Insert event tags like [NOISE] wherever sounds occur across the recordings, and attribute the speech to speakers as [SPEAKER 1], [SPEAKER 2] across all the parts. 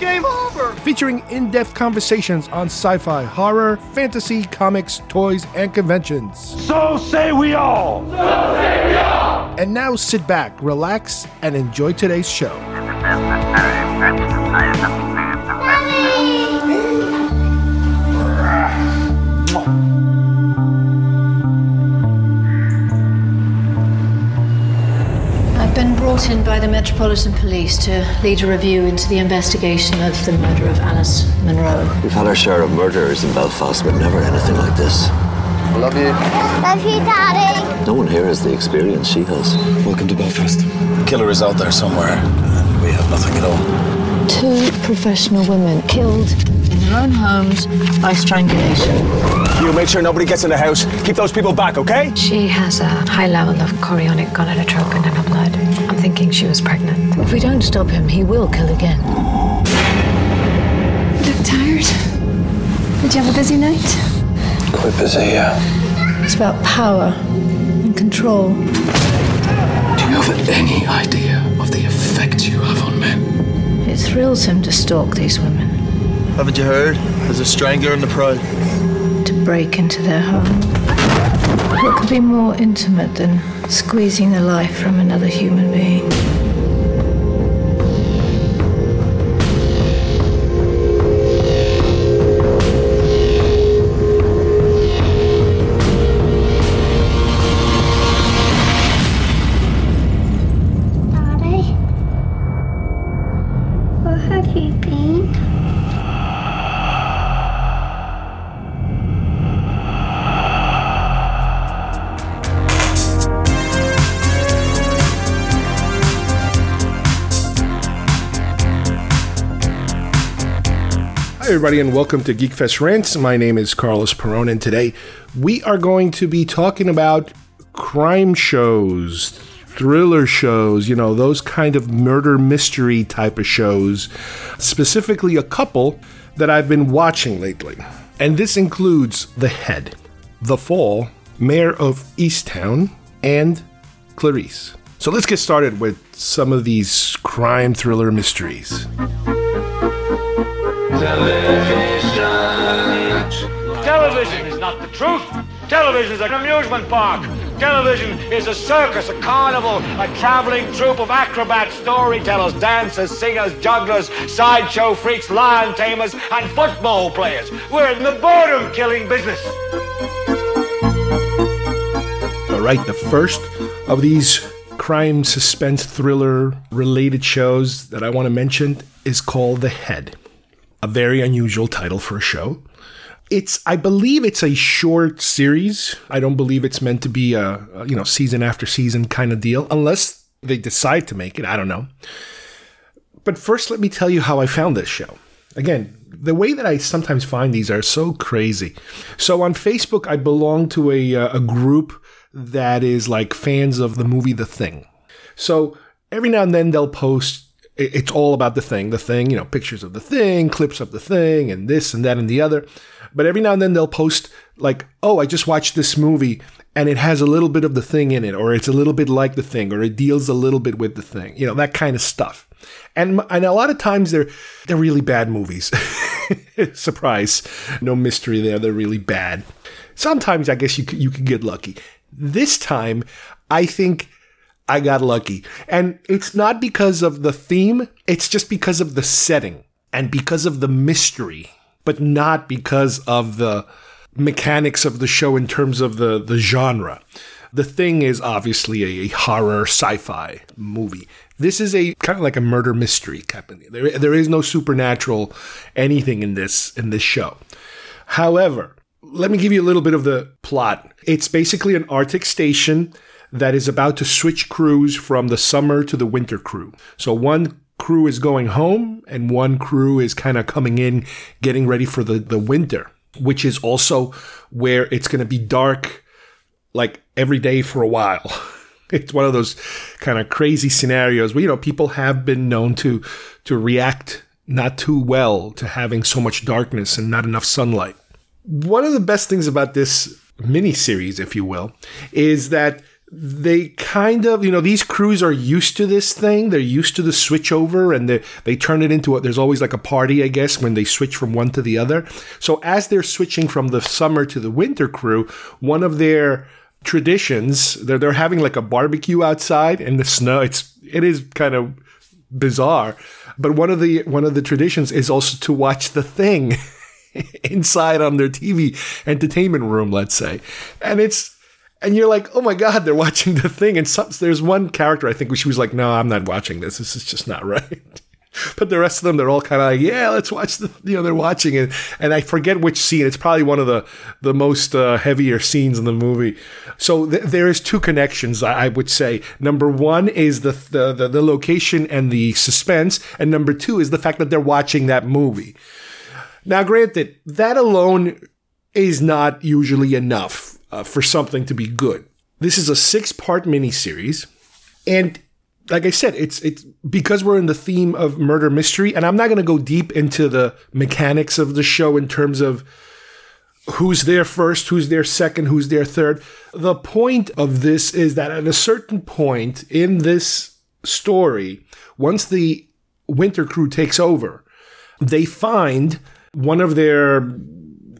[SPEAKER 1] Game over.
[SPEAKER 2] featuring in depth conversations on sci fi, horror, fantasy, comics, toys, and conventions.
[SPEAKER 3] So say we all! So say we all.
[SPEAKER 2] And now sit back, relax, and enjoy today's show. [LAUGHS]
[SPEAKER 4] brought in by the Metropolitan Police to lead a review into the investigation of the murder of Alice Munro.
[SPEAKER 5] We've had our share of murderers in Belfast, but never anything like this.
[SPEAKER 1] Love you.
[SPEAKER 6] Love you, Daddy.
[SPEAKER 5] No one here has the experience she has.
[SPEAKER 3] Welcome to Belfast. The killer is out there somewhere, and we have nothing at all.
[SPEAKER 4] Two professional women killed in their own homes by strangulation.
[SPEAKER 3] You make sure nobody gets in the house. Keep those people back, okay?
[SPEAKER 4] She has a high level of chorionic gonadotropin in her blood. I'm thinking she was pregnant. If we don't stop him, he will kill again.
[SPEAKER 7] Look tired. Did you have a busy night?
[SPEAKER 3] Quite busy, yeah.
[SPEAKER 4] It's about power and control.
[SPEAKER 3] Do you have any idea of the effect you have on men?
[SPEAKER 4] It thrills him to stalk these women,
[SPEAKER 1] Haven't you heard? There's a strangler in the prowl.
[SPEAKER 4] to break into their home. What could be more intimate than squeezing the life from another human being?
[SPEAKER 2] Everybody, and welcome to Geekfest Rants. My name is Carlos Perron, and today we are going to be talking about crime shows, thriller shows, you know, those kind of murder mystery type of shows, specifically a couple that I've been watching lately. And this includes The Head, The Fall, Mare of Easttown, and Clarice. So let's get started with some of these crime thriller mysteries.
[SPEAKER 8] Television is not the truth. Television is an amusement park. Television is a circus, a carnival, a traveling troupe of acrobats, storytellers, dancers, singers, jugglers, sideshow freaks, lion tamers, and football players. We're in the boredom killing business.
[SPEAKER 2] All right, the first of these crime, suspense, thriller related shows that I want to mention is called The Head. A very unusual title for a show. It's, I believe it's a short series. I don't believe it's meant to be a, you know, season after season kind of deal, unless they decide to make it. I don't know. But first, let me tell you how I found this show. Again, the way that I sometimes find these are so crazy. So on Facebook, I belong to a, uh, a group that is like fans of the movie The Thing. So every now and then they'll post, it's all about The Thing, The Thing, you know, pictures of The Thing, clips of The Thing, and this and that and the other. But every now and then they'll post, like, oh, I just watched this movie and it has a little bit of The Thing in it, or it's a little bit like The Thing, or it deals a little bit with The Thing, you know, that kind of stuff. And, and a lot of times they're they're really bad movies. [LAUGHS] Surprise, no mystery there. They're really bad. Sometimes I guess you you could get lucky. This time, I think I got lucky, and it's not because of the theme. It's just because of the setting and because of the mystery, but not because of the mechanics of the show in terms of the the genre. The thing is obviously a horror sci-fi movie. This is a kind of like a murder mystery kind of thing. There, there is no supernatural anything in this in this show. However, let me give you a little bit of the plot. It's basically an Arctic station that is about to switch crews from the summer to the winter crew. So one crew is going home and one crew is kind of coming in, getting ready for the, the winter, which is also where it's going to be dark like every day for a while. [LAUGHS] It's one of those kind of crazy scenarios where you know people have been known to to react not too well to having so much darkness and not enough sunlight. One of the best things about this miniseries, if you will, is that they kind of, you know, these crews are used to this thing. They're used to the switchover and they, they turn it into a, there's always like a party, I guess, when they switch from one to the other. So as they're switching from the summer to the winter crew, one of their traditions, they're, they're having like a barbecue outside in the snow. It's, it is kind of bizarre. But one of the, one of the traditions is also to watch the thing [LAUGHS] inside on their TV entertainment room, let's say. And it's, and you're like, oh my god, they're [LAUGHS] watching the thing. And some, there's one character I think she was like, no, I'm not watching this. This is just not [LAUGHS] right. but the rest of them, they're all kind of like, yeah, let's watch the. You know, they're watching it, and I forget which scene. It's probably one of the the most uh, heavier scenes in the movie. So th- there is two connections, I, I would say. Number one is the, the the the location and the suspense, and number two is the fact that they're watching that movie. Now, granted, that alone is not usually enough uh, for something to be good. This is a six part miniseries. And like I said, it's it's because we're in the theme of murder mystery, and I'm not going to go deep into the mechanics of the show in terms of who's there first, who's there second, who's there third. The point of this is that at a certain point in this story, once the winter crew takes over, they find one of their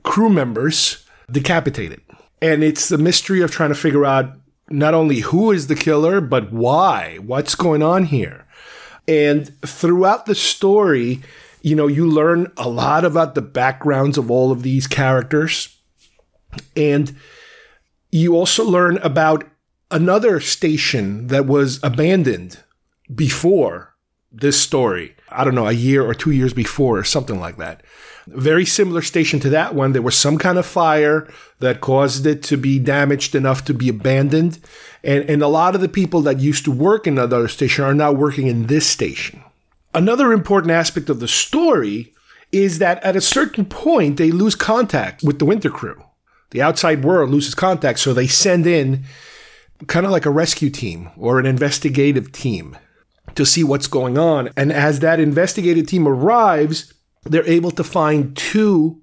[SPEAKER 2] crew members decapitated. And it's the mystery of trying to figure out not only who is the killer, but why. What's going on here? And throughout the story, you know, you learn a lot about the backgrounds of all of these characters. And you also learn about another station that was abandoned before this story. I don't know, a year or two years before, or something like that. Very similar station to that one. There was some kind of fire that caused it to be damaged enough to be abandoned. And, and a lot of the people that used to work in that other station are now working in this station. Another important aspect of the story is that at a certain point, they lose contact with the winter crew. The outside world loses contact, so they send in kind of like a rescue team or an investigative team to see what's going on. And as that investigative team arrives, they're able to find two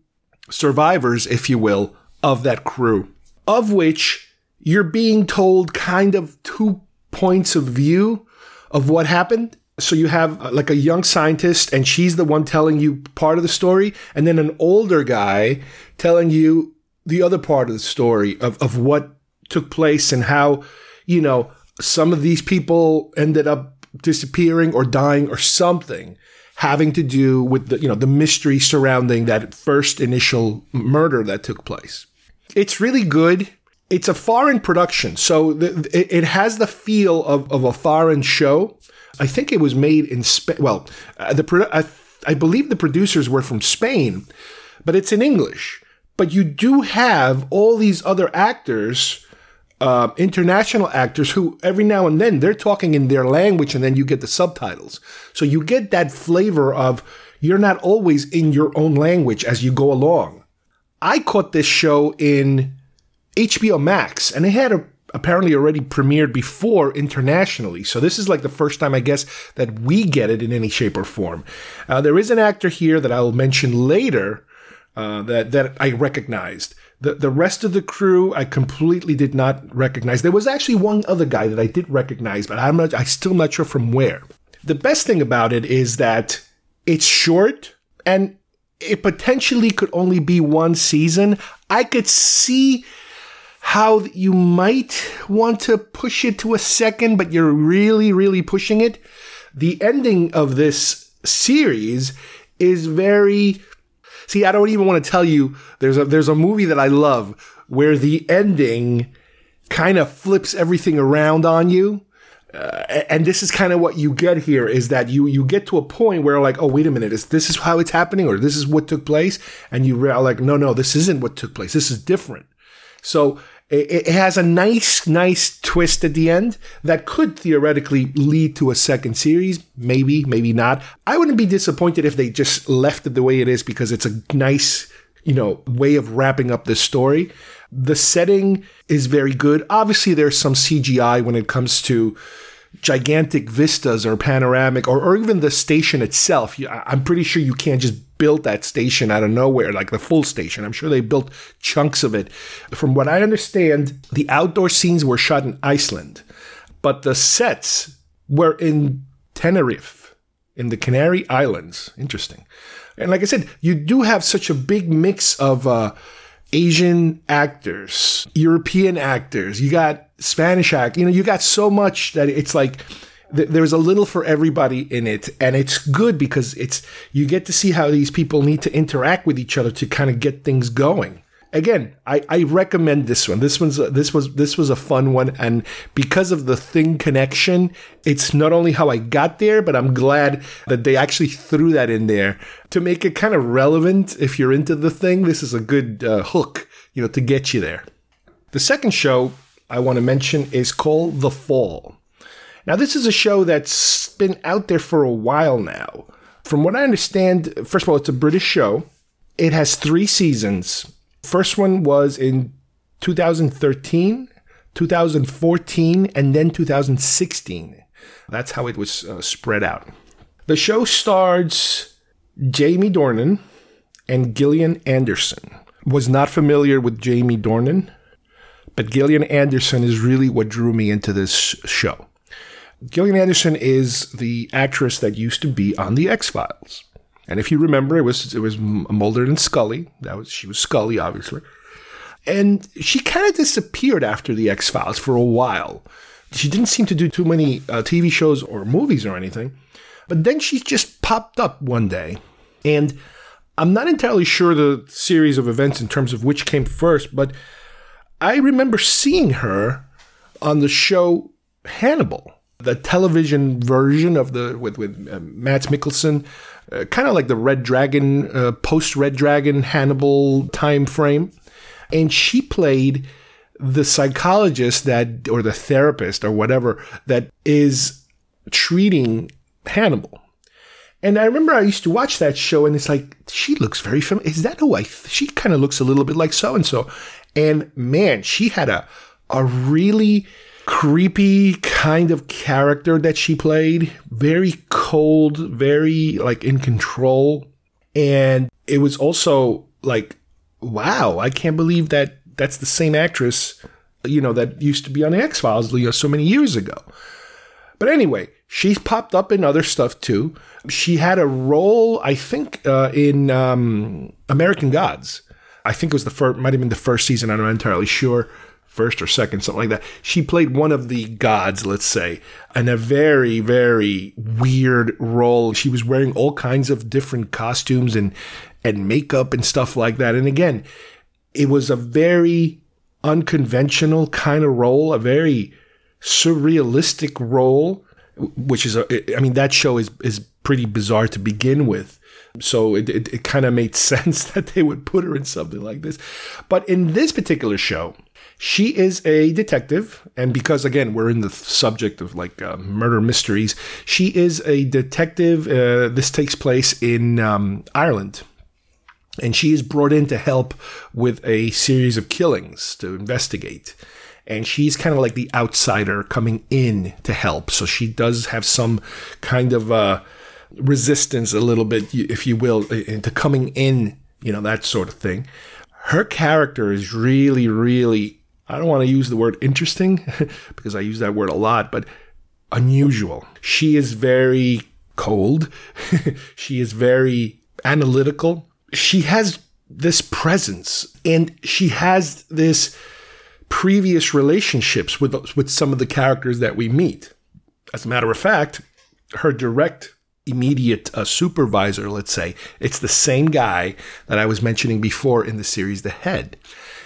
[SPEAKER 2] survivors, if you will, of that crew, of which you're being told kind of two points of view of what happened. So you have uh, like a young scientist, and she's the one telling you part of the story, and then an older guy telling you the other part of the story of, of what took place and how, you know, some of these people ended up disappearing or dying or something having to do with the you know the mystery surrounding that first initial murder that took place. It's really good. It's a foreign production, so the, it, has the feel of, of a foreign show. I think it was made in Spain. Well, uh, the I, I believe the producers were from Spain, but it's in English. But you do have all these other actors uh, international actors who every now and then they're talking in their language and then you get the subtitles. So you get that flavor of you're not always in your own language as you go along. I caught this show in HBO Max and it had a, apparently already premiered before internationally. So this is like the first time, I guess, that we get it in any shape or form. Uh, there is an actor here that I'll mention later uh, that, that I recognized. The the rest of the crew I completely did not recognize. There was actually one other guy that I did recognize, but I'm not I still not sure from where. The best thing about it is that it's short and it potentially could only be one season. I could see how you might want to push it to a second, but you're really, really pushing it. The ending of this series is very See, I don't even want to tell you. There's a there's a movie that I love where the ending kind of flips everything around on you. Uh, and this is kind of what you get here is that you you get to a point where like oh wait a minute is this is how it's happening or this is what took place and you are like no no this isn't what took place this is different so it, has a nice, nice twist at the end that could theoretically lead to a second series. Maybe, maybe not. I wouldn't be disappointed if they just left it the way it is because it's a nice you know, way of wrapping up the story. The setting is very good. Obviously, there's some CGI when it comes to gigantic vistas or panoramic or, or even the station itself. I'm pretty sure you can't just build that station out of nowhere, like the full station. I'm sure they built chunks of it. From what I understand, the outdoor scenes were shot in Iceland, but the sets were in Tenerife, in the Canary Islands. Interesting. And like I said, you do have such a big mix of uh, Asian actors, European actors. You got Spanish act. You know, you got so much that it's like th- there's a little for everybody in it, and it's good because it's you get to see how these people need to interact with each other to kind of get things going. Again, I, I recommend this one. This one's this was this was a fun one, and because of the thing connection, it's not only how I got there, but I'm glad that they actually threw that in there to make it kind of relevant. If you're into the thing, this is a good uh, hook, you know, to get you there. The second show I want to mention is called The Fall. Now, this is a show that's been out there for a while now. From what I understand, first of all, it's a British show. It has three seasons. First one was in 2013, 2014, and then 2016. That's how it was uh, spread out. The show stars Jamie Dornan and Gillian Anderson. Was not familiar with Jamie Dornan, but Gillian Anderson is really what drew me into this show. Gillian Anderson is the actress that used to be on the X Files, and if you remember, it was it was Mulder and Scully. That was she was Scully, obviously, and she kind of disappeared after the X Files for a while. She didn't seem to do too many uh, TV shows or movies or anything, but then she just popped up one day, and I'm not entirely sure the series of events in terms of which came first, but I remember seeing her on the show Hannibal, the television version of the with with uh, Mads Mikkelsen, uh, kind of like the Red Dragon uh, post Red Dragon Hannibal time frame, and she played the psychologist that or the therapist or whatever that is treating Hannibal. And I remember I used to watch that show, and it's like she looks very familiar. Is that who I? She kind of looks a little bit like so and so. And man, she had a a really creepy kind of character that she played. Very cold, very like in control, and it was also like, wow, I can't believe that that's the same actress, you know, that used to be on the X Files, know, so many years ago. But anyway, she's popped up in other stuff too. She had a role, I think, uh, in um, American Gods. I think it was the first, might have been the first season. I'm not entirely sure, first or second, something like that. She played one of the gods, let's say, in a very, very weird role. She was wearing all kinds of different costumes and and makeup and stuff like that. And again, it was a very unconventional kind of role, a very surrealistic role, which is a, I mean, that show is, is pretty bizarre to begin with. So it, it, it kind of made [LAUGHS] sense that they would put her in something like this. But in this particular show, she is a detective. And because, again, we're in the subject of like uh, murder mysteries, she is a detective. Uh, this takes place in um, Ireland and she is brought in to help with a series of killings to investigate. And she's kind of like the outsider coming in to help. So she does have some kind of uh, resistance, a little bit, if you will, into coming in, you know, that sort of thing. Her character is really, really, I don't want to use the word interesting [LAUGHS] because I use that word a lot, but unusual. She is very cold. [LAUGHS] she is very analytical she has this presence and she has this previous relationships with with some of the characters that we meet. As a matter of fact, her direct immediate uh, supervisor, let's say, it's the same guy that I was mentioning before in the series The Head.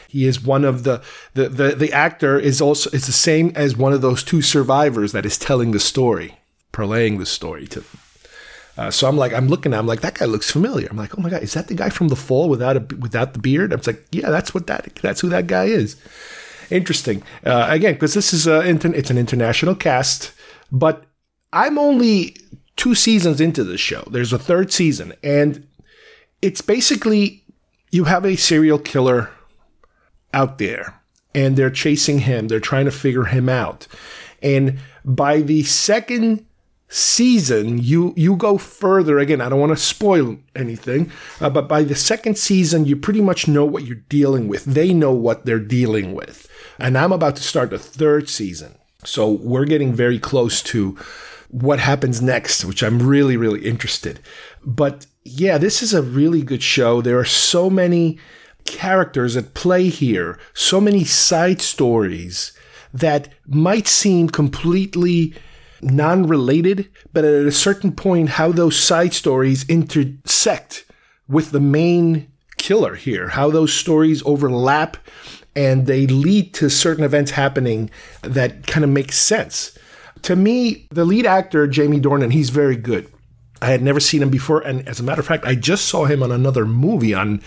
[SPEAKER 2] He is one of the the the, the actor is also it's the same as one of those two survivors that is telling the story, relaying the story to them. Uh, so I'm like, I'm looking, at I'm like, that guy looks familiar. I'm like, oh my god, is that the guy from The Fall without a without the beard? I was like, yeah, that's what that that's who that guy is. Interesting. Uh, again, because this is a it's an international cast, but I'm only two seasons into this show. There's a third season, and it's basically you have a serial killer out there and they're chasing him. They're trying to figure him out. And by the second season, you you go further. Again, I don't want to spoil anything, uh, but by the second season, you pretty much know what you're dealing with. They know what they're dealing with, and I'm about to start the third season, so we're getting very close to what happens next, which I'm really really interested. But yeah, this is a really good show. There are so many characters at play here, so many side stories that might seem completely non related, but at a certain point, how those side stories intersect with the main killer here, how those stories overlap and they lead to certain events happening that kind of make sense. To me, the lead actor, Jamie Dornan, he's very good. I had never seen him before, and as a matter of fact, I just saw him on another movie on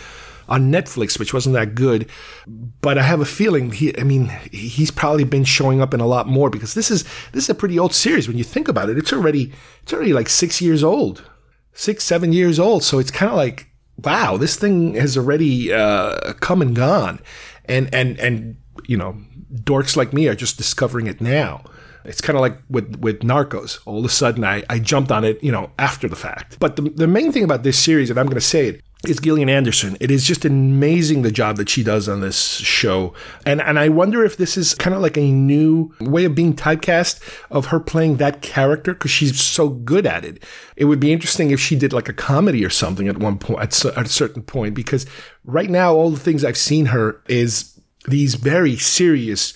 [SPEAKER 2] on Netflix, which wasn't that good. But I have a feeling he, I mean, he's probably been showing up in a lot more because this is this is a pretty old series when you think about it. It's already it's already like six years old, six seven years old. So it's kind of like wow, this thing has already uh, come and gone, and and and you know, dorks like me are just discovering it now. It's kind of like with, with Narcos. All of a sudden, I, I jumped on it, you know, after the fact. But the, the main thing about this series, and I'm going to say it, is Gillian Anderson. It is just amazing the job that she does on this show. And and I wonder if this is kind of like a new way of being typecast of her playing that character because she's so good at it. It would be interesting if she did like a comedy or something at one point at, at a certain point because right now all the things I've seen her is these very serious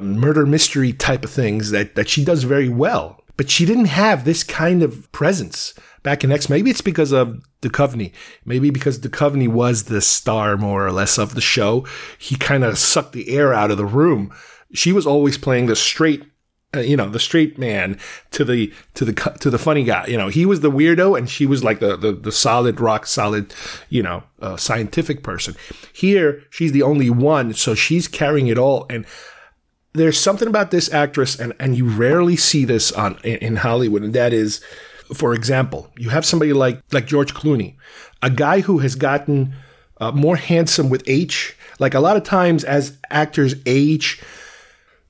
[SPEAKER 2] murder mystery type of things that that she does very well. But she didn't have this kind of presence back in X. Maybe it's because of Duchovny. Maybe because Duchovny was the star more or less of the show. He kind of sucked the air out of the room. She was always playing the straight, uh, you know, the straight man to the to the to the funny guy. You know, he was the weirdo, and she was like the the, the solid rock solid, you know, uh, scientific person. Here, she's the only one, so she's carrying it all and there's something about this actress, and, and you rarely see this on in, in Hollywood, and that is for example, you have somebody like like George Clooney, a guy who has gotten uh, more handsome with age. Like a lot of times, as actors age,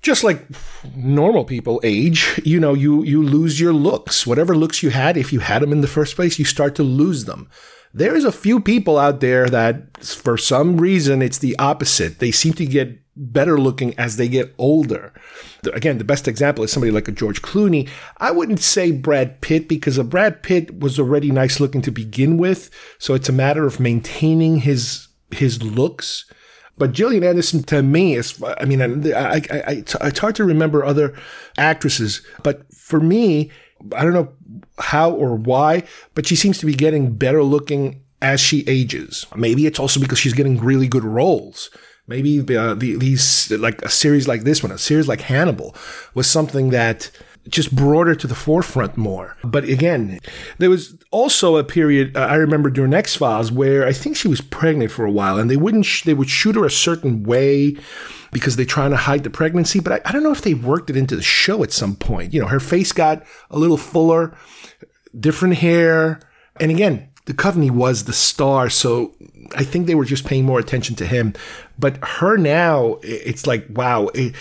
[SPEAKER 2] just like normal people age, you know, you you lose your looks. Whatever looks you had, if you had them in the first place, you start to lose them. There's a few people out there that, for some reason, it's the opposite. They seem to get better looking as they get older. Again, the best example is somebody like a George Clooney. I wouldn't say Brad Pitt because a Brad Pitt was already nice looking to begin with, so it's a matter of maintaining his his looks. But Gillian Anderson, to me, is, I mean, I, I, I, it's hard to remember other actresses, but for me, I don't know how or why, but she seems to be getting better looking as she ages. Maybe it's also because she's getting really good roles. Maybe uh, the, these like a series like this one, a series like Hannibal, was something that just brought her to the forefront more. But again, there was also a period uh, I remember during X Files where I think she was pregnant for a while, and they wouldn't sh- they would shoot her a certain way because they're trying to hide the pregnancy. But I, I don't know if they worked it into the show at some point. You know, her face got a little fuller, different hair, and again, the Duchovny was the star, so I think they were just paying more attention to him. But her now, it's like, wow, it,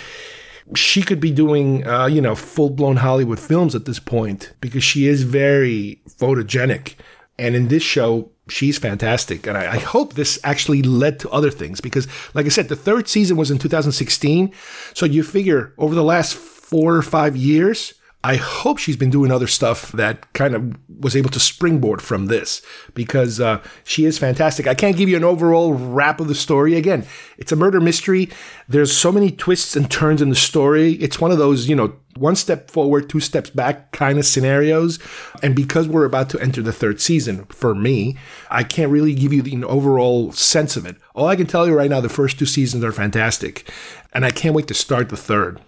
[SPEAKER 2] she could be doing, uh, you know, full blown Hollywood films at this point because she is very photogenic. And in this show, she's fantastic. And I, I, hope this actually led to other things because, like I said, the third season was in 2016. So you figure over the last four or five years, I hope she's been doing other stuff that kind of was able to springboard from this because uh, she is fantastic. I can't give you an overall wrap of the story. Again, it's a murder mystery. There's so many twists and turns in the story. It's one of those, you know, one step forward, two steps back kind of scenarios. And because we're about to enter the third season, for me, I can't really give you the overall sense of it. All I can tell you right now, the first two seasons are fantastic. And I can't wait to start the third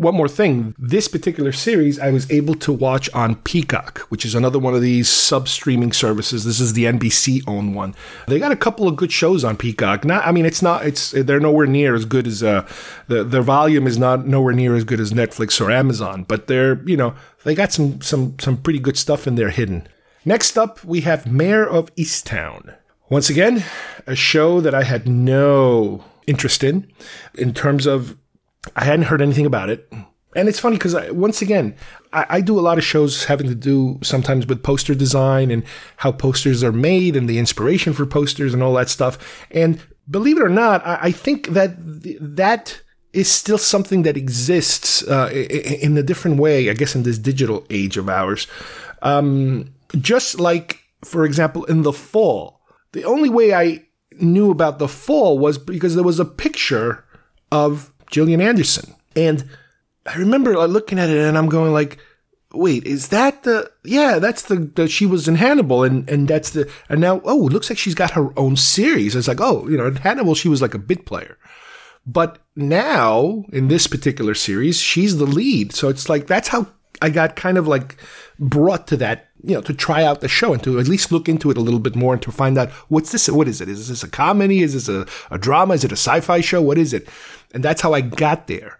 [SPEAKER 2] one more thing. This particular series I was able to watch on Peacock, which is another one of these sub streaming services. This is the NBC owned one. They got a couple of good shows on Peacock. Not, I mean, it's not, it's, they're nowhere near as good as, uh, the, their volume is not nowhere near as good as Netflix or Amazon, but they're, you know, they got some, some, some pretty good stuff in there hidden. Next up, we have Mare of Easttown. Once again, a show that I had no interest in, in terms of I hadn't heard anything about it. And it's funny because once again, I, I, do a lot of shows having to do sometimes with poster design and how posters are made and the inspiration for posters and all that stuff. And believe it or not, I, I think that th- that is still something that exists uh, in a different way, I guess, in this digital age of ours. Um, just like, for example, in the fall, the only way I knew about the fall was because there was a picture of Gillian Anderson. And I remember looking at it and I'm going like, wait, is that the, yeah, that's the, the, she was in Hannibal and, and that's the, and now, oh, it looks like she's got her own series. It's like, oh, you know, in Hannibal, she was like a bit player. But now in this particular series, she's the lead. So it's like, that's how I got kind of like brought to that, you know, to try out the show and to at least look into it a little bit more and to find out what's this? What is it? Is this a comedy? Is this a, a drama? Is it a sci fi show? What is it? And that's how I got there.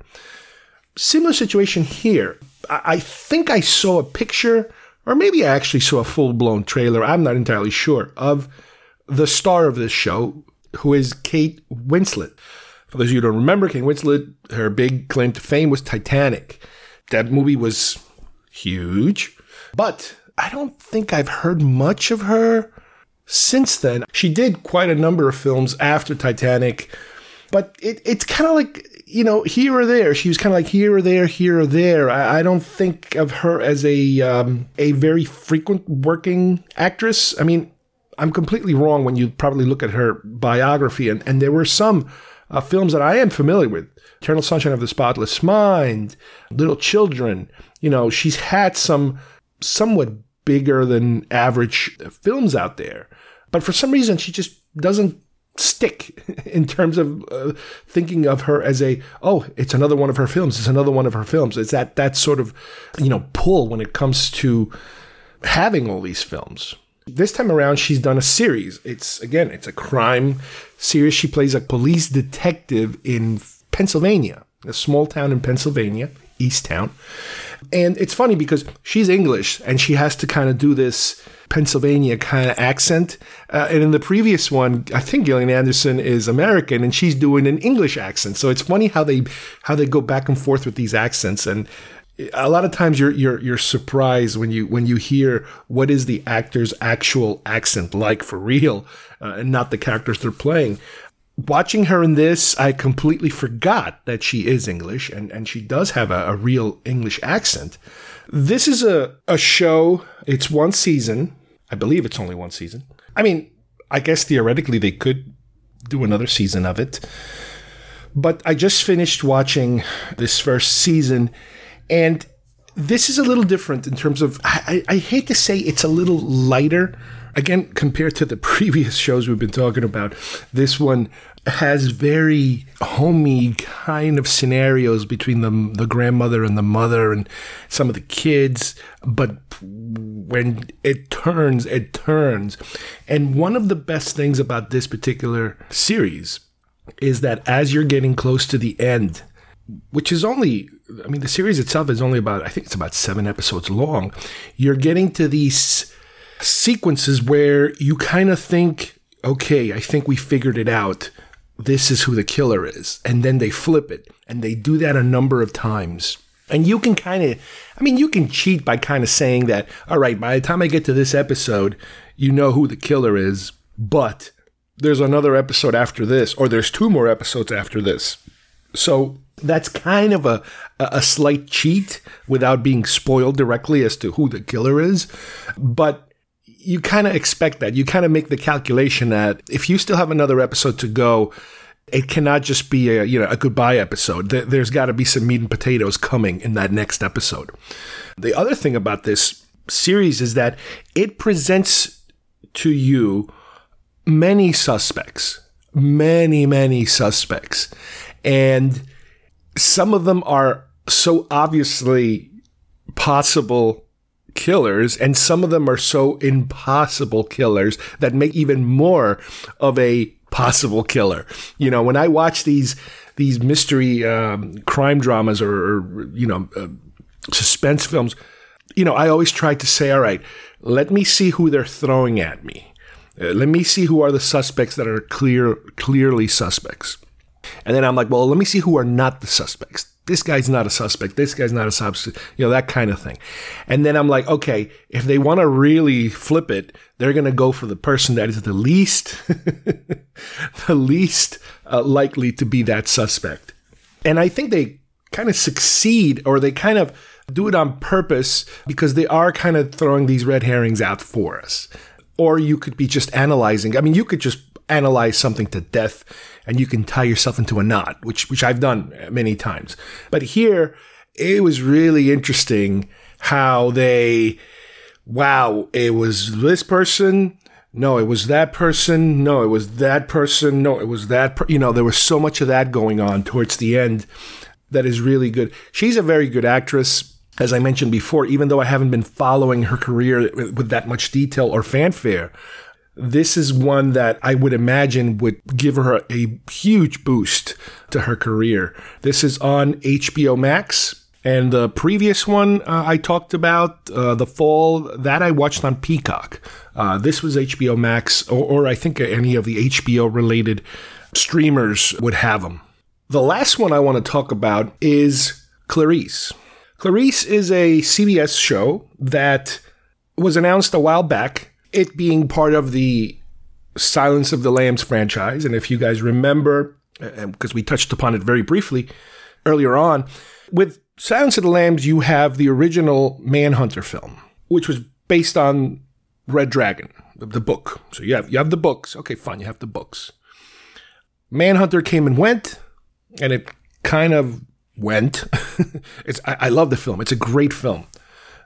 [SPEAKER 2] Similar situation here. I, I think I saw a picture, or maybe I actually saw a full blown trailer. I'm not entirely sure of the star of this show, who is Kate Winslet. For those of you who don't remember, Kate Winslet, her big claim to fame was Titanic. That movie was huge, but I don't think I've heard much of her since then. She did quite a number of films after Titanic, but it, it's kind of like, you know, here or there. She was kind of like here or there, here or there. I, I don't think of her as a um, a very frequent working actress. I mean, I'm completely wrong when you probably look at her biography, and, and there were some uh, films that I am familiar with. Eternal Sunshine of the Spotless Mind, Little Children. You know, she's had some somewhat bigger than average films out there. But for some reason, she just doesn't stick [LAUGHS] in terms of uh, thinking of her as a oh it's another one of her films it's another one of her films. It's that that sort of you know pull when it comes to having all these films. This time around she's done a series. It's again it's a crime series. She plays a police detective in pennsylvania a small town in pennsylvania easttown and it's funny because she's english and she has to kind of do this Pennsylvania kind of accent. Uh, and in the previous one, I think Gillian Anderson is American and she's doing an English accent. So it's funny how they how they go back and forth with these accents and a lot of times you're you're you're surprised when you when you hear what is the actor's actual accent like for real uh, and not the characters they're playing watching her in this, I completely forgot that she is English and, and she does have a, a real English accent. This is a, a show, it's one season. I believe it's only one season. I mean, I guess theoretically they could do another season of it. But I just finished watching this first season, and this is a little different in terms of, I, I, hate to say it's a little lighter. Again, compared to the [LAUGHS] previous shows we've been talking about, this one has very homey kind of scenarios between the the grandmother and the mother and some of the kids but when it turns it turns. And one of the best things about this particular series is that as you're getting close to the end which is only I mean the series itself is only about I think it's about 7 episodes long you're getting to these sequences where you kind of think okay, I think we figured it out this is who the killer is. And then they flip it. And they do that a number of times. And you can kind of, I mean, you can cheat by kind of saying that, all right, by the time I get to this episode, you know who the killer is, but there's another episode after this, or there's two more episodes after this. So that's kind of a, a slight cheat without being spoiled directly as to who the killer is. But you kind of expect that. You kind of make the calculation that if you still have another episode to go, it cannot just be a you know a goodbye episode. There's got to be some meat and potatoes coming in that next episode. The other thing about this series is that it presents to you many suspects, many many suspects, and some of them are so obviously possible killers, and some of them are so impossible killers that make even more of a possible killer. You know, when I watch these these mystery um, crime dramas or, or you know uh, suspense films, you know, I always try to say, all right, let me see who they're throwing at me. Uh, let me see who are the suspects that are clear, clearly suspects. And then I'm like, well, let me see who are not the suspects. This guy's not a suspect. This guy's not a suspect. You know, that kind of thing. And then I'm like, okay, if they want to really flip it, they're going to go for the person that is the least, [LAUGHS] the least uh, likely to be that suspect. And I think they kind of succeed or they kind of do it on purpose because they are kind of throwing these red herrings out for us. Or you could be just analyzing. I mean, you could just analyze something to death and you can tie yourself into a knot, which which I've done many times. But here it was really interesting how they wow, it was this person, no, it was that person, no, it was that person, no, it was that per-. you know, there was so much of that going on towards the end that is really good. She's a very good actress as I mentioned before, even though I haven't been following her career with that much detail or fanfare, this is one that I would imagine would give her a huge boost to her career. This is on HBO Max. And the previous one uh, I talked about, uh, The Fall, that I watched on Peacock. Uh, this was HBO Max, or, or I think any of the HBO related streamers would have them. The last one I want to talk about is Clarice. Clarice is a CBS show that was announced a while back, it being part of the Silence of the Lambs franchise. And if you guys remember, uh, um, because we touched upon it very briefly earlier on, with Silence of the Lambs, you have the original Manhunter film, which was based on Red Dragon, the book. So you have you have the books. Okay, fine, you have the books. Manhunter came and went, and it kind of went. [LAUGHS] it's I, I love the film. It's a great film.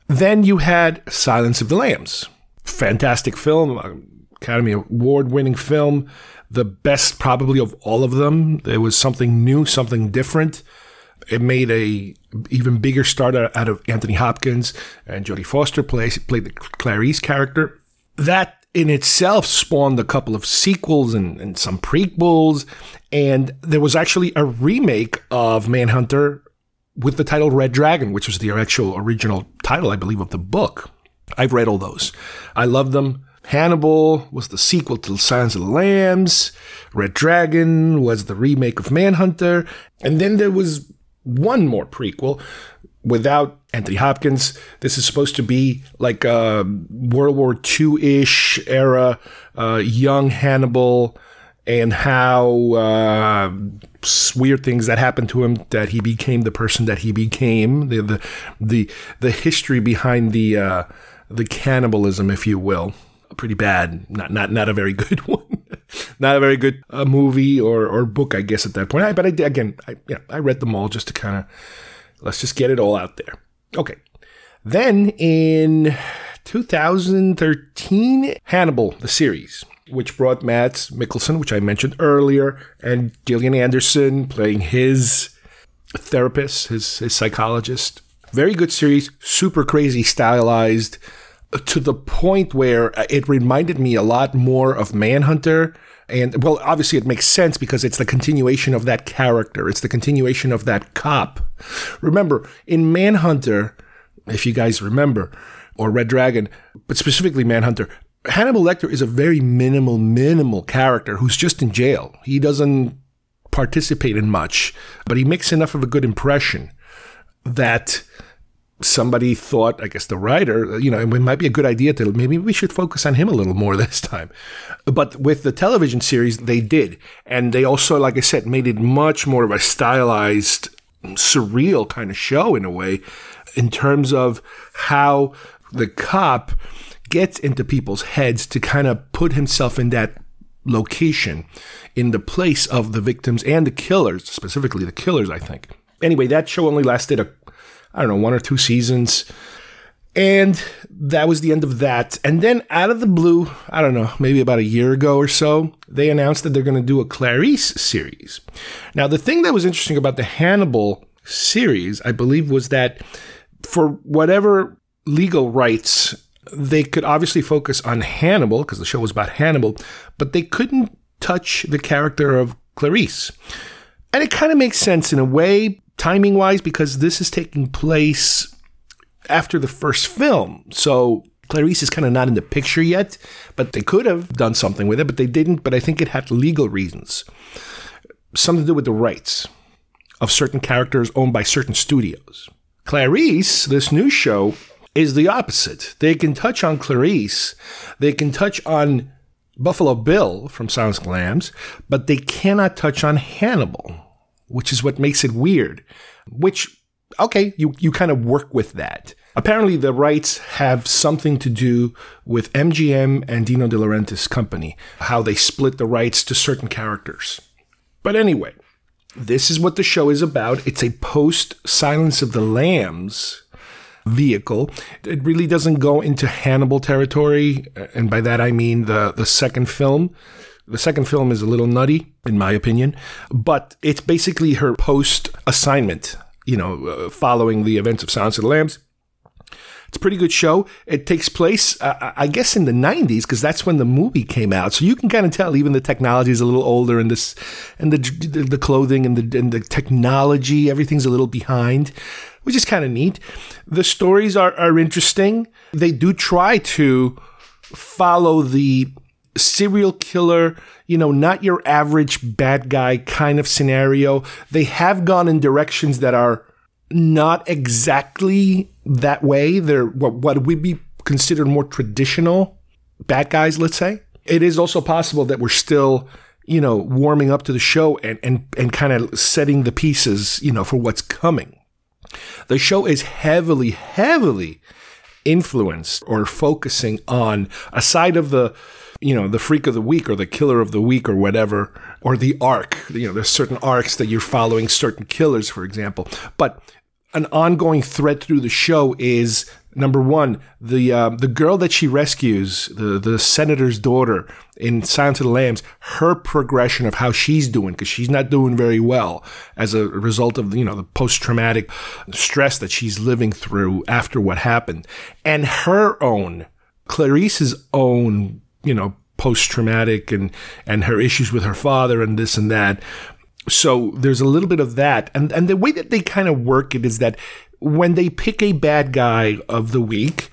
[SPEAKER 2] Then you had Silence of the Lambs, fantastic film, Academy Award winning film, the best probably of all of them. There was something new, something different. It made a even bigger start out of Anthony Hopkins and Jodie Foster plays played the Clarice character. That in itself spawned a couple of sequels and, and some prequels. And there was actually a remake of Manhunter with the title Red Dragon, which was the actual original title, I believe, of the book. I've read all those. I love them. Hannibal was the sequel to The Silence of the Lambs. Red Dragon was the remake of Manhunter. And then there was one more prequel without Anthony Hopkins. This is supposed to be like a World War II ish era, uh, young Hannibal, and how uh, weird things that happened to him that he became the person that he became. The the the, the history behind the uh, the cannibalism, if you will. Pretty bad, not not not a very good [LAUGHS] one, not a very good uh, movie or or book, I guess at that point. I, but I again, I yeah, I read them all just to kind of let's just get it all out there. Okay. Then in 2013, Hannibal, the series, which brought Mads Mikkelsen, which I mentioned earlier, and Gillian Anderson playing his therapist, his, his psychologist. Very good series, super crazy stylized uh, to the point where uh, it reminded me a lot more of Manhunter. And well, obviously it makes sense because it's the continuation of that character. It's the continuation of that cop. Remember, in Manhunter, if you guys remember, or Red Dragon, but specifically Manhunter, Hannibal Lecter is a very minimal, minimal character who's just in jail. He doesn't participate in much, but he makes enough of a good impression that somebody thought, I guess the writer, you know, it might be a good idea to maybe we should focus on him a little more [LAUGHS] this time. But with the television series, they did. And they also, like I said, made it much more of a stylized, surreal kind of show in a way, in terms of how the cop gets into people's heads to kind of put himself in that location, in the place of the victims and the killers, specifically the killers, I think. Anyway, that show only lasted a I don't know, one or two seasons. And that was the end of that. And then out of the blue, I don't know, maybe about a year ago or so, they announced that they're going to do a Clarice series. Now, the thing that was interesting about the Hannibal series, I believe, was that for whatever legal rights, they could obviously focus on Hannibal, because the show was about Hannibal, but they couldn't touch the character of Clarice. And it kind of makes sense in a way timing wise because this is taking place after the first film. So Clarice is kind of not in the picture yet, but they could have done something with it, but they didn't. But I think it had legal reasons, something to do with the rights of certain characters owned by certain studios. Clarice, this new show, is the opposite. They can touch on Clarice, they can touch on Buffalo Bill from Silence of the but they cannot touch on Hannibal, which is what makes it weird. Which, okay, you, you kind of work with that. Apparently, the rights have something to do with MGM and Dino De Laurentiis' company, how they split the rights to certain characters. But anyway, this is what the show is about. It's a post Silence of the Lambs vehicle. It really doesn't go into Hannibal territory, and by that I mean the the second film. The second film is a little nutty, in my opinion, but it's basically her post assignment. You know, uh, following the events of Silence of the Lambs. It's a pretty good show. It takes place, uh, I guess, in the 90s because that's when the movie came out. So you can kind of tell even the technology is a little older, and this, and the the clothing and the and the technology, everything's a little behind, which is kind of neat. The stories are are interesting. They do try to follow the serial killer, you know, not your average bad guy kind of scenario. They have gone in directions that are not exactly that way. They're what, what would be considered more traditional bad guys, let's say. It is also possible that we're still, you know, warming up to the show and, and, and kind of setting the pieces, you know, for what's coming. The show is heavily, heavily influenced or focusing on a side of the you know the freak of the week or the killer of the week or whatever or the arc. You know there's certain arcs that you're following certain killers for example. But an ongoing thread through the show is number one the uh, the girl that she rescues the the senator's daughter in Silence of the Lambs her progression of how she's doing because she's not doing very well as a result of you know the post traumatic stress that she's living through after what happened. And her own Clarice's own you know post traumatic and and her issues with her father and this and that. So there's a little bit of that. And and the way that they kind of work it is that when they pick a bad guy of the week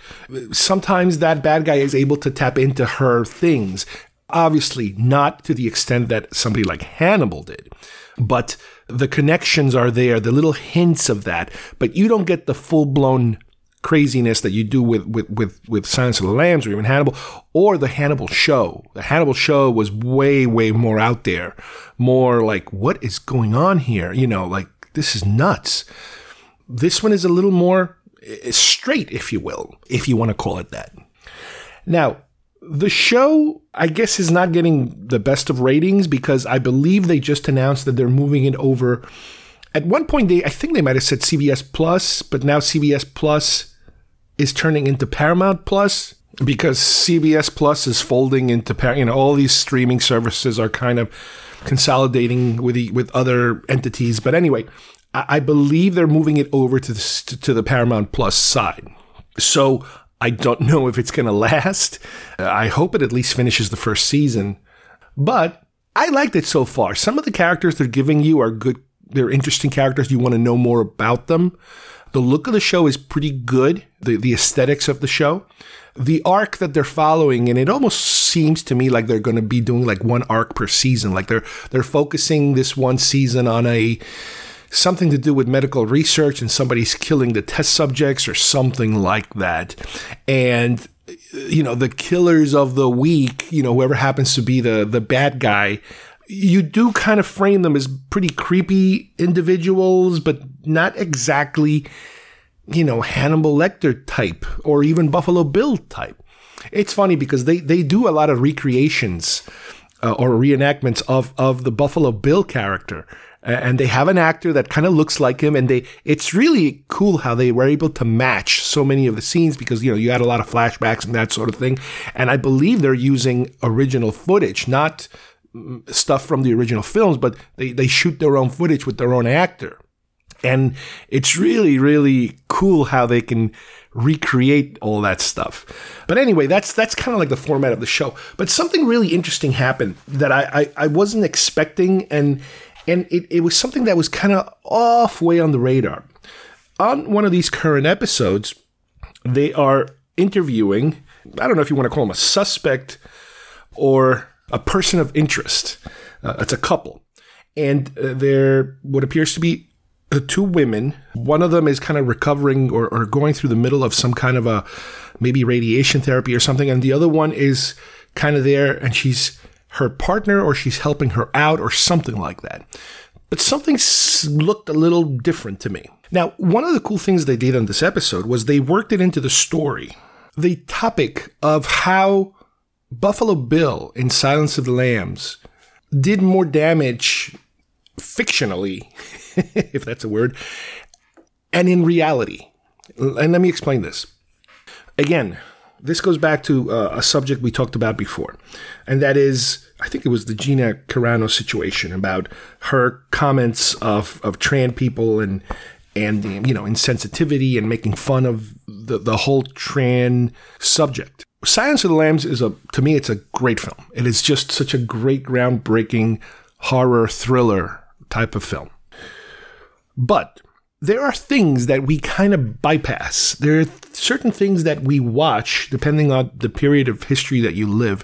[SPEAKER 2] sometimes that bad guy is able to tap into her things. Obviously not to the extent that somebody like Hannibal did but the connections are there the little hints of that. But you don't get the full blown craziness that you do with, with, with, with Silence of the Lambs or even Hannibal or the Hannibal show. The Hannibal show was way, way more out there, more like, what is going on here? You know, like, this is nuts. This one is a little more eh, straight, if you will, if you want to call it that. Now, the show, I guess, is not getting the best of ratings because I believe they just announced that they're moving it over. At one point, they I think they might have said CBS Plus, but now CBS Plus is turning into Paramount Plus because CBS Plus is folding into you know all these streaming services are kind of consolidating with the, with other entities. But anyway, I, I believe they're moving it over to the, to the Paramount Plus side. So I don't [LAUGHS] know if it's going to last. I hope it at least finishes the first season. But I liked it so far. Some of the characters they're giving you are good. They're interesting characters. You want to know more about them. The look of the show is pretty good, the, the aesthetics of the show. The arc that they're following, and it almost seems to me like they're going to be doing like one arc per season. Like they're they're focusing this one season on a something to do with medical research and somebody's killing the test subjects or something like that. And you know, the killers of the week, you know, whoever happens to be the the bad guy, you do kind of frame them as pretty creepy individuals, but not exactly, you know, Hannibal Lecter type or even Buffalo Bill type. It's funny because they, they do a lot of recreations uh, or reenactments of, of the Buffalo Bill character. And they have an actor that kind of looks like him, and they it's really cool how they were able to match so many of the scenes because you know you had a lot of flashbacks and that sort of thing. And I believe they're using original footage, not stuff from the original films, but they, they shoot their own footage with their own actor. And it's really, really cool how they can recreate all that stuff. But anyway, that's that's kind of like the format of the show. But something really interesting happened that I, I, I wasn't expecting and and it, it was something that was kind of off way on the radar. On one of these current episodes, they are interviewing, I don't know if you want to call them a suspect or a person of interest. Uh, it's a couple. And uh, they're what appears to be two women. One of them is kind of recovering or, or going through the middle of some kind of a maybe radiation therapy or something. And the other one is kind of there and she's her partner or she's helping her out or something like that. But something looked a little different to me. Now, one of the cool things they did on this episode was they worked it into the story. The topic of how Buffalo Bill in Silence of the Lambs did more damage fictionally, [LAUGHS] [LAUGHS] if that's a word, and in reality. And let me explain this. Again, this goes back to uh, a subject we talked about before, and that is, I think it was the Gina Carano situation about her comments of of trans people and and you know insensitivity and making fun of the the whole trans subject. Silence of the Lambs is a to me it's a great film. It is just such a great groundbreaking horror thriller type of film. But there are things that we kind of bypass. There are certain things that we watch, depending on the period of history that you live,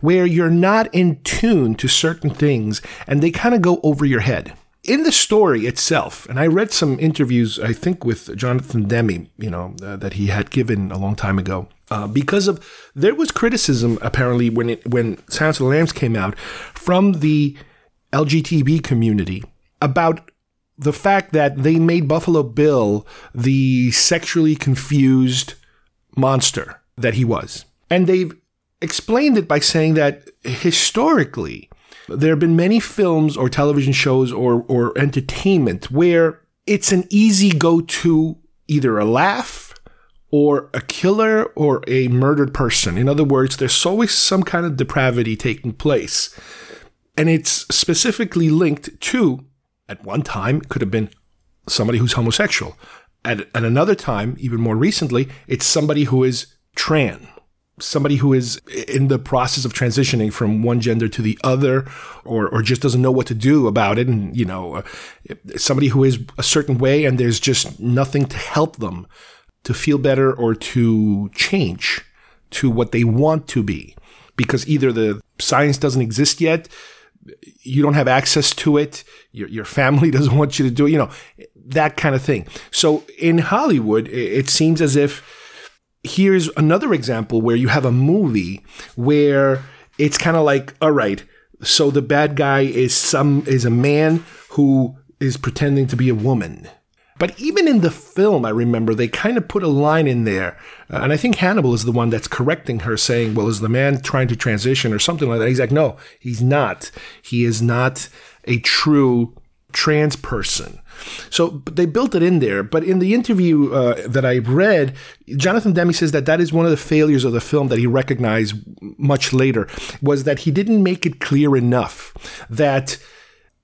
[SPEAKER 2] where you're not in tune to certain things and they kind of go over your head. In the story itself, and I read some interviews, I think with Jonathan Demme, you know, uh, that he had given a long time ago, uh, because of there was criticism apparently when it when Silence of the Lambs came out from the LGTB community about the fact that they made Buffalo Bill the sexually confused monster that he was. And they've explained it by saying that historically, there have been many films or television shows or, or entertainment where it's an easy go to either a laugh or a killer or a murdered person. In other words, there's always some kind of depravity taking place. And it's specifically linked to at one time, it could have been somebody who's homosexual. At, at another time, even more recently, it's somebody who is trans, somebody who is in the process of transitioning from one gender to the other, or, or just doesn't know what to do about it. And, you know, uh, somebody who is a certain way and there's just nothing to help them to feel better or to change to what they want to be. Because either the science doesn't exist yet, you don't have access to it. Your, your family [LAUGHS] doesn't want you to do it, you know, that kind of thing. So in Hollywood, it seems as if here's another example where you have a movie where it's kind of like, all right, so the bad guy is some, is a man who is pretending to be a woman. But even in the film, I remember they kind of put a line in there. Uh, and I think Hannibal is the one that's correcting her, saying, Well, is the man trying to transition or something like that? He's like, No, he's not. He is not a true trans person. So they built it in there. But in the interview uh, that I read, Jonathan Demme says that that is one of the failures of the film that he recognized much later was that he didn't make it clear enough that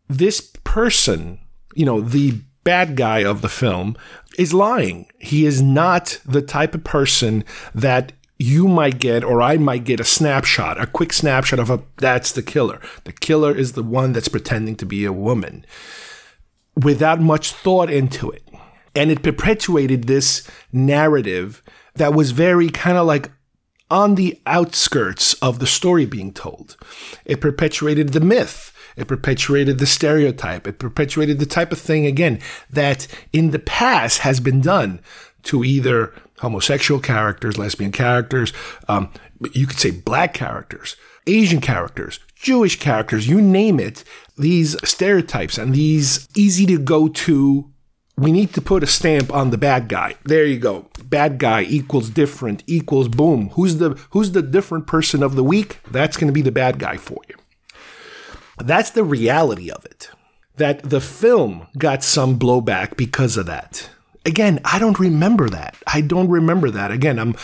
[SPEAKER 2] this person, you know, the bad guy of the film is lying. He is not the type of person that you might get or I might get a snapshot, a quick snapshot of a that's the killer. The killer is the one that's pretending to be a woman without much thought into it. And it perpetuated this narrative that was very kind of like on the outskirts of the story being told. It perpetuated the myth. It perpetuated the stereotype. It perpetuated the type of thing, again, that in the past has been done to either homosexual characters, lesbian characters, um, you could say black characters, Asian characters, Jewish characters, you name it. These stereotypes and these easy to go to we need to put a stamp on the bad guy. There you go. Bad guy equals different equals boom. Who's the who's the different person of the week? That's going to be the bad guy for you. That's the reality of it. That the film got some blowback because of that. Again, I don't remember that. I don't remember that. Again, I'm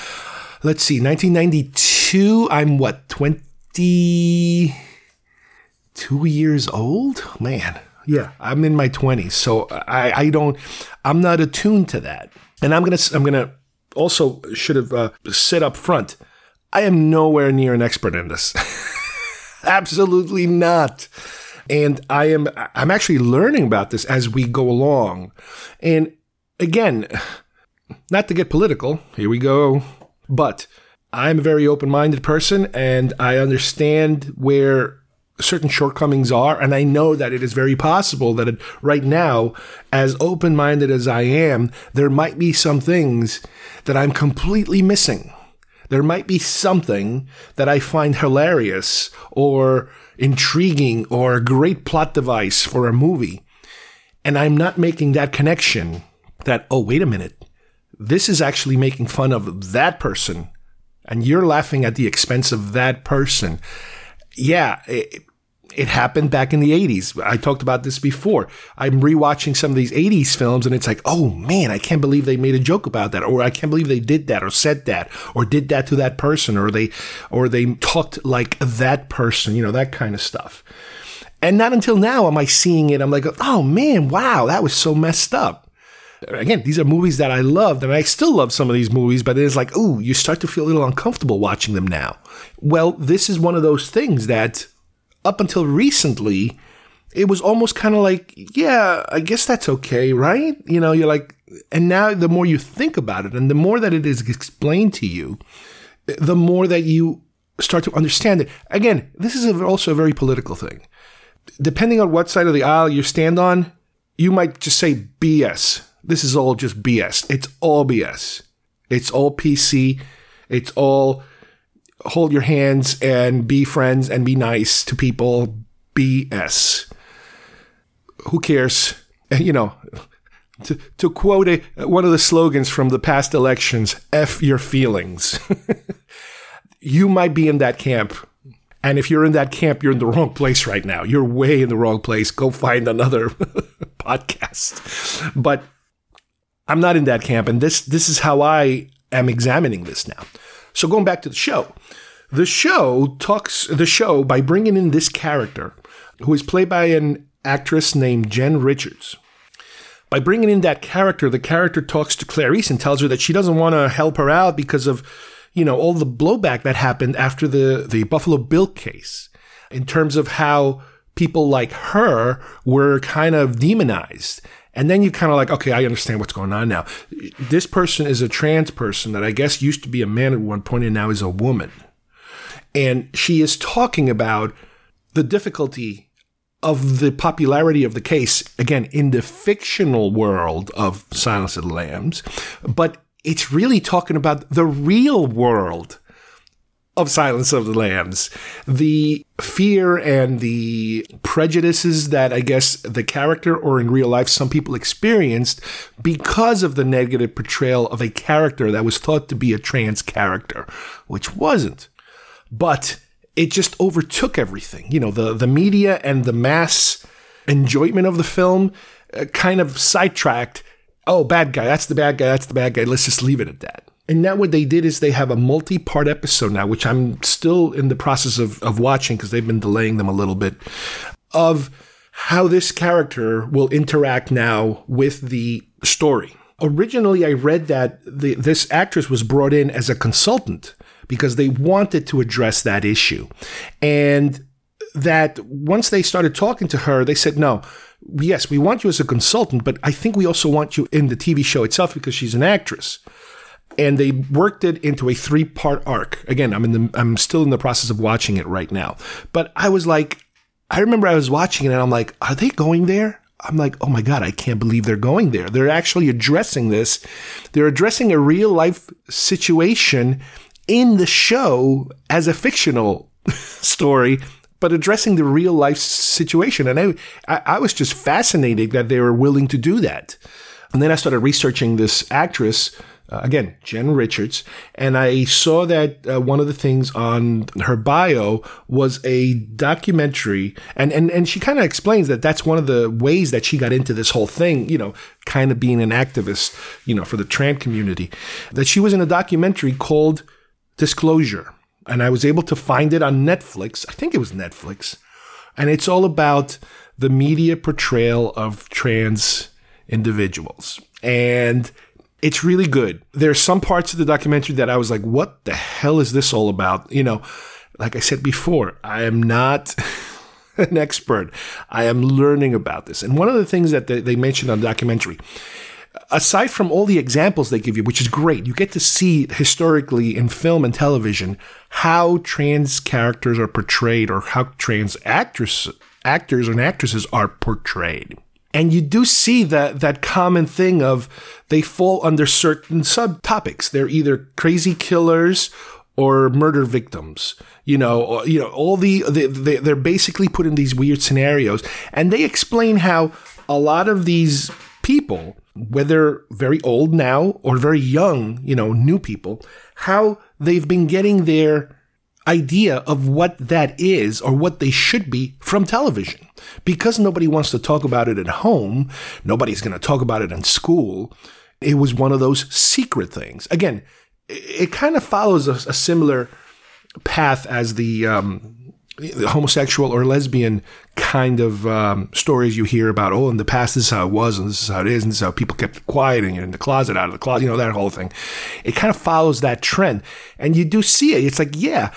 [SPEAKER 2] let's see, 1992, I'm what, 22 years old? Man, yeah, I'm in my 20s, so I, I don't, I'm not attuned to that. And I'm gonna, I'm gonna also should have uh, said up front, I am nowhere near an expert in this. [LAUGHS] Absolutely not. And I am, I'm actually learning about this as we go along. And again, not to get political, here we go. But I'm a very open minded person and I understand where certain shortcomings are. And I know that it is very possible that it, right now, as open minded as I am, there might be some things that I'm completely missing. There might be something that I find hilarious or intriguing or a great plot device for a movie. And I'm not making that connection that, oh, wait a minute. This is actually making fun of that person. And you're laughing at the expense of that person. Yeah, it, it happened back in the 80s. I talked about this before. I'm rewatching some of these 80s films and it's like, oh man, I can't believe they made a joke about that, or I can't believe they did that, or said that, or did that to that person, or they, or they talked like that person, you know, that kind of stuff. And not until now am I seeing it. I'm like, oh man, wow, that was so messed up. Again, these are movies that I loved, and I still love some of these movies, but it's like, ooh, you start to feel a little uncomfortable watching them now. Well, this is one of those things that up until recently, it was almost kind of like, yeah, I guess that's okay, right? You know, you're like, and now the more you think about it and the more that it is explained to you, the more that you start to understand it. Again, this is also a very political thing. Depending on what side of the aisle you stand on, you might just say BS. This is all just BS. It's all BS. It's all PC. It's all hold your hands and be friends and be nice to people. BS. Who cares? And [LAUGHS] you know, to, to quote a, one of the slogans from the past elections, F your feelings. [LAUGHS] you might be in that camp. And if you're in that camp, you're in the wrong place right now. You're way in the wrong place. Go find another [LAUGHS] podcast. But I'm not in that camp. And this, this is how I am examining this now. So going back to the show, the show talks the show by bringing in this character who is played by an actress named Jen Richards. By bringing in that character, the character talks to Clarice and tells her that she doesn't want to help her out because of, you know, all the blowback that happened after the, the Buffalo Bill case in terms of how people like her were kind of demonized and then you kind of like, okay, I understand what's going on now. This person is a trans person that I guess used to be a man at one point and now is a woman. And she is talking about the difficulty of the popularity of the case, again, in the fictional world of Silence of the Lambs, but it's really talking about the real world of Silence of the Lambs. The fear and the prejudices that I guess the character or in real life some people experienced because of the negative portrayal of a character that was thought to be a trans character, which wasn't. But it just overtook everything. You know, the, the media and the mass enjoyment of the film uh, kind of sidetracked. Oh, bad guy. That's the bad guy. That's the bad guy. Let's just leave it at that. And now what they did is they have a multi-part episode now, which I'm still in the process of, of watching because they've been delaying them a little bit, of how this character will interact now with the story. Originally, I read that the, this actress was brought in as a consultant because they wanted to address that issue. And that once they started talking to her, they said, no, yes, we want you as a consultant, but I think we also want you in the TV show itself because she's an actress and they worked it into a three part arc. Again, I'm in the I'm still in the process of watching it right now. But I was like, I remember I was watching it and I'm like, are they going there? I'm like, oh my God, I can't believe they're going there. They're actually addressing this. They're addressing a real life situation in the show as a fictional [LAUGHS] story, but addressing the real life situation. And I, I, I was just fascinated that they were willing to do that. And then I started researching this actress uh, again, Jen Richards, and I saw that uh, one of the things on her bio was a documentary, and and and she kind of explains that that's one of the ways that she got into this whole thing, you know, kind of being an activist, you know, for the trans community. That she was in a documentary called Disclosure, and I was able to find it on Netflix. I think it was Netflix, and it's all about the media portrayal of trans individuals and it's really good. There's some parts of the documentary that I was like, what the hell is this all about? You know, like I said before, I am not [LAUGHS] an expert. I am learning about this. And one of the things that they mentioned on the documentary, aside from all the examples they give you, which is great, you get to see historically in film and television how trans characters are portrayed or how trans actors actors and actresses are portrayed. And you do see that that common thing of they fall under certain subtopics. They're either crazy killers or murder victims. You know, or, you know, all the they, they, they're basically put in these weird scenarios, and they explain how a lot of these people, whether very old now or very young, you know, new people, how they've been getting their idea of what that is or what they should be from television. Because nobody wants to talk about it at home, nobody's going to talk about it in school. It was one of those secret things. Again, it, kind of follows a, a, similar path as the, um, the homosexual or lesbian kind of um, stories you hear about. Oh, in the past, this is how it was, and this is how it is, and this is how people kept quiet, and you're in the closet, out of the closet, you know, that whole thing. It kind of follows that trend. And you do see it. It's like, yeah,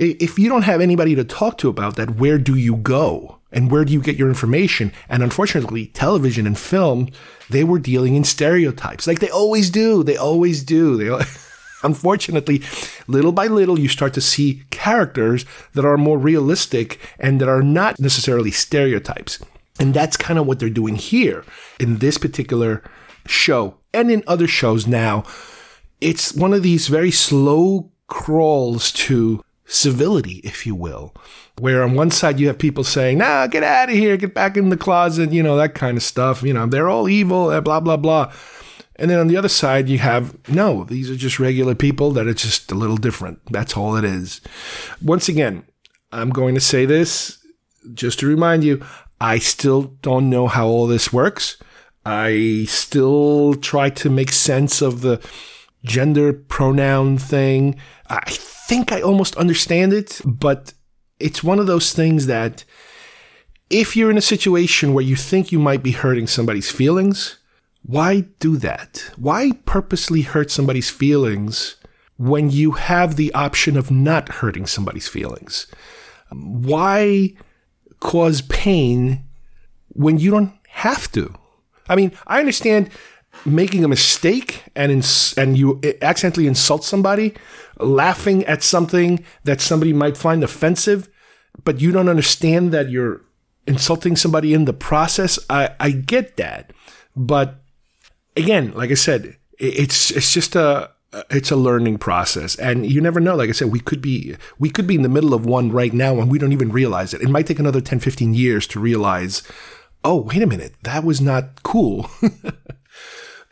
[SPEAKER 2] if you don't have anybody to talk to about that, where do you go? And where do you get your information? And unfortunately, television and film, they were dealing in stereotypes like they always do. They always do. They, [LAUGHS] unfortunately, little by little, you start to see characters that are more realistic and that are not necessarily stereotypes. And that's kind of what they're doing here in this particular show and in other shows now. It's one of these very slow crawls to civility, if you will. Where on one side you have people saying, nah, get out of here, get back in the closet, you know, that kind of stuff. You know, they're all evil, eh, blah, blah, blah. And then on the other side, you have, no, these are just regular people that are just a little different. That's all it is. Once again, I'm going to say this just to remind you, I still don't know how all this works. I still try to make sense of the gender pronoun thing. I think I almost understand it, but it's one of those things that if you're in a situation where you think you might be hurting somebody's feelings, why do that? Why purposely hurt somebody's feelings when you have the option of not hurting somebody's feelings? Why cause pain when you don't have to? I mean, I understand making a mistake and ins- and you accidentally insult somebody, laughing at something that somebody might find offensive, but you don't understand that you're insulting somebody in the process. I, I get that, but again, like I said, it's it's just a it's a learning process. And you never know like i said we could be we could be in the middle of one right now and we don't even realize it. It might take another 10 15 years to realize oh wait a minute that was not cool [LAUGHS]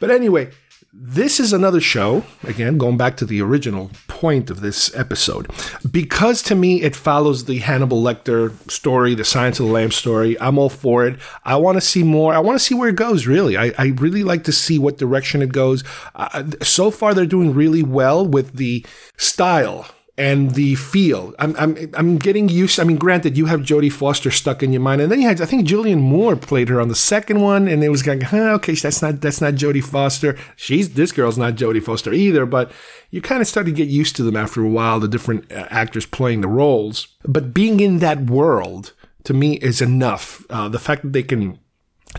[SPEAKER 2] But anyway, this is another show, again, going back to the original point of this episode. Because to me, it follows the Hannibal Lecter story, the Silence of the Lamb story. I'm all for it. I want to see more. I want to see where it goes, really. I, I really like to see what direction it goes. Uh, so far, they're doing really well with the style and the feel. I'm, I'm, I'm getting used. I mean, granted, you have Jodie Foster stuck in your mind, and then you had, I think, Julianne Moore played her on the second one, and it was going, huh, okay, that's not that's not Jodie Foster. She's this girl's not Jodie Foster either. But you kind of start to get used to them after a while, the different uh, actors playing the roles. But being in that world to me is enough. Uh, the fact that they can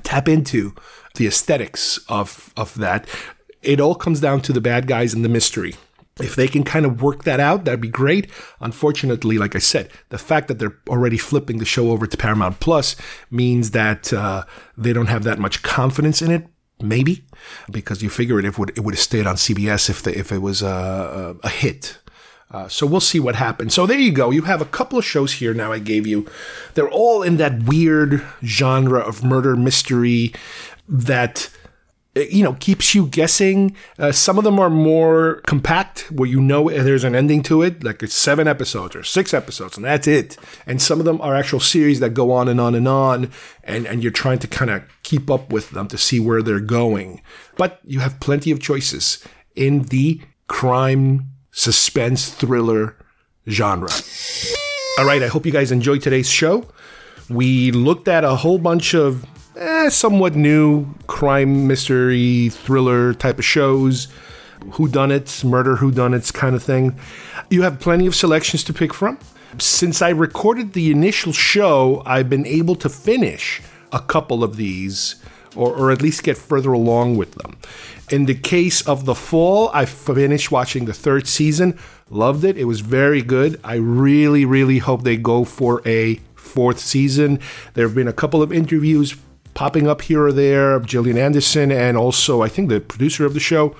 [SPEAKER 2] tap into the aesthetics of of that, it all comes down to the bad guys and the mystery if they can kind of work that out, that'd be great. Unfortunately, like I said, the fact that they're already flipping the show over to Paramount Plus means that uh, they don't have that much confidence in it. Maybe because you figure it, it would it would have stayed on CBS if the, if it was a, a hit. Uh, so we'll see what happens. So there you go. You have a couple of shows here now. I gave you. They're all in that weird genre of murder mystery that you know keeps you guessing. Uh, some of them are more compact, where you know there's an ending to it, like it's seven episodes or six episodes, and that's it. And some of them are actual series that go on and on and on, and and you're trying to kind of keep up with them to see where they're going. But you have plenty of choices in the crime, suspense, thriller genre. All right, I hope you guys enjoyed today's show. We looked at a whole bunch of eh, somewhat new crime mystery thriller type of shows, whodunits, murder whodunits kind of thing. You have plenty of selections to pick from. Since I recorded the initial show, I've been able to finish a couple of these or, or at least get further along with them. In the case of The Fall, I finished watching the third season, loved it. It was very good. I really, really hope they go for a fourth season. There have been a couple of interviews popping up here or there Gillian Anderson and also, I think, the producer of the show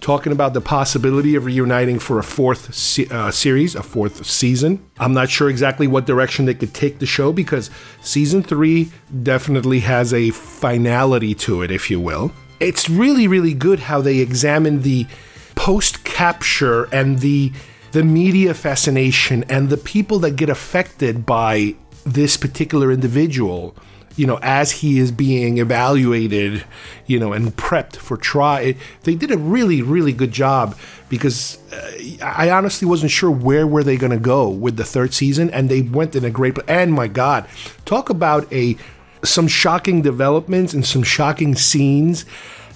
[SPEAKER 2] talking about the possibility of reuniting for a fourth se- uh, series, a fourth season. I'm not sure exactly what direction they could take the show because season three definitely has a finality to it, if you will. It's really, really good how they examine the post capture and the the media fascination and the people that get affected by this particular individual you know, as he is being evaluated, you know, and prepped for trial. They did a really, really good job because uh, I honestly wasn't sure where were they going to go with the third season, and they went in a great. And my God, talk about a some shocking developments and some shocking scenes.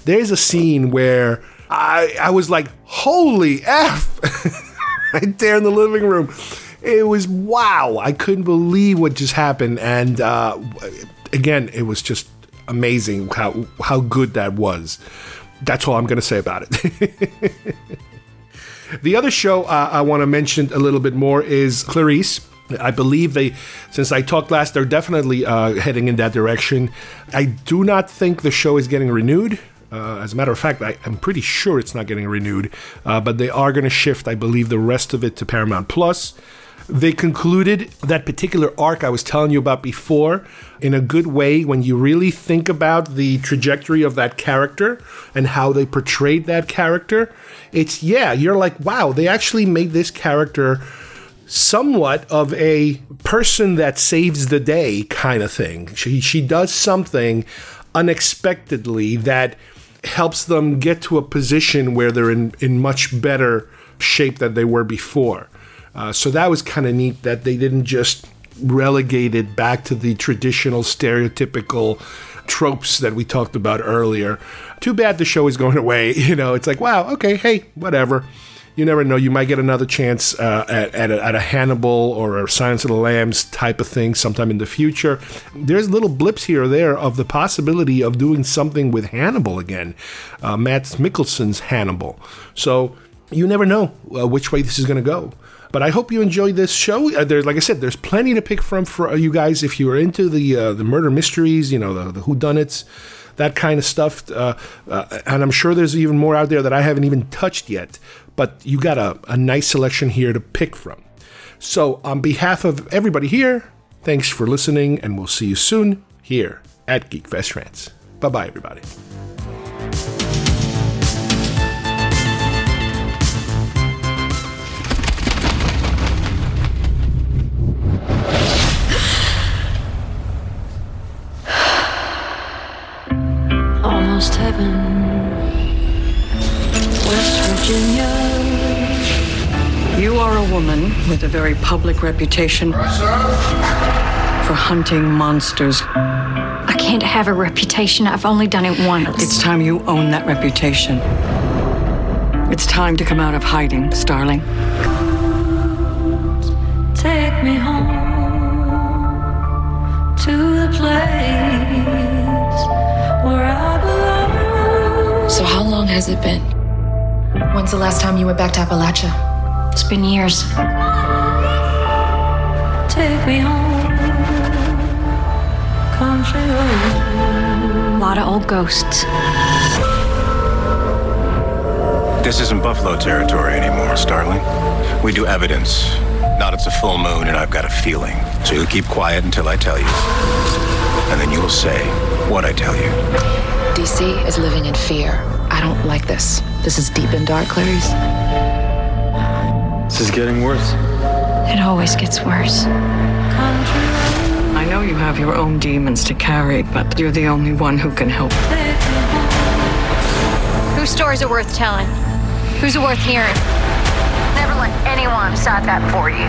[SPEAKER 2] There's a scene where I I was like, "Holy f!" [LAUGHS] right there in the living room. It was wow! I couldn't believe what just happened, and. Uh, again, it was just amazing how how good that was. That's all I'm going to say about it. [LAUGHS] the other show uh, I want to mention a little bit more is Clarice. I believe they, since I talked last, they're definitely uh, heading in that direction. I do not think the show is getting renewed. Uh, as a matter of fact, I, am pretty sure it's not getting renewed, uh, but they are going to shift, I believe, the rest of it to Paramount Plus. They concluded that particular arc I was telling you about before in a good way when you really think about the trajectory of that character and how they portrayed that character. It's, yeah, you're like, wow, they actually made this character somewhat of a person that saves the day kind of thing. She, she does something unexpectedly that helps them get to a position where they're in, in much better shape than they were before. Uh, so that was kind of neat that they didn't just relegate it back to the traditional stereotypical tropes that we talked about earlier. Too bad the show is going away. [LAUGHS] You know, it's like, wow, okay, hey, whatever. You never know. You might get another chance uh, at, at a, at, a, Hannibal or a Silence of the Lambs type of thing sometime in the future. There's little blips here or there of the possibility of doing something with Hannibal again, uh, Mads Mikkelsen's Hannibal. So you never know uh, which way this is going to go. But I hope you enjoyed this show. Uh, there's, like I said, there's plenty to pick from for you guys if you are into the uh, the murder mysteries, you know, the, the whodunits, that kind of stuff. Uh, uh, and I'm sure there's even more out there that I haven't even touched yet. But you got a, a nice selection here to pick from. So, on behalf of everybody here, thanks for listening, and we'll see you soon here at GeekFest Rants. Bye bye, everybody.
[SPEAKER 9] Almost heaven. West Virginia.
[SPEAKER 10] You are a woman with a very public reputation for hunting monsters.
[SPEAKER 11] I can't have a reputation. I've only done it once.
[SPEAKER 10] It's time you own that reputation. It's time to come out of hiding, Starling.
[SPEAKER 9] Take me home to the place
[SPEAKER 12] So, how long has it been? When's the last time you went back to Appalachia?
[SPEAKER 11] It's been years.
[SPEAKER 9] Take me home, country road.
[SPEAKER 11] A lot of old ghosts.
[SPEAKER 13] This isn't Buffalo territory anymore, Starling. We do evidence. Not it's a full moon and I've got a feeling. So you keep quiet until I tell you. And then you will say what I tell you.
[SPEAKER 12] DC is living in fear. I don't like this. This is deep and dark, Clarice.
[SPEAKER 14] This is getting worse.
[SPEAKER 11] It always gets worse.
[SPEAKER 10] I know you have your own demons to carry, but you're the only one who can help.
[SPEAKER 11] Whose stories are worth telling? Who's it worth hearing?
[SPEAKER 15] Never let anyone decide that for you.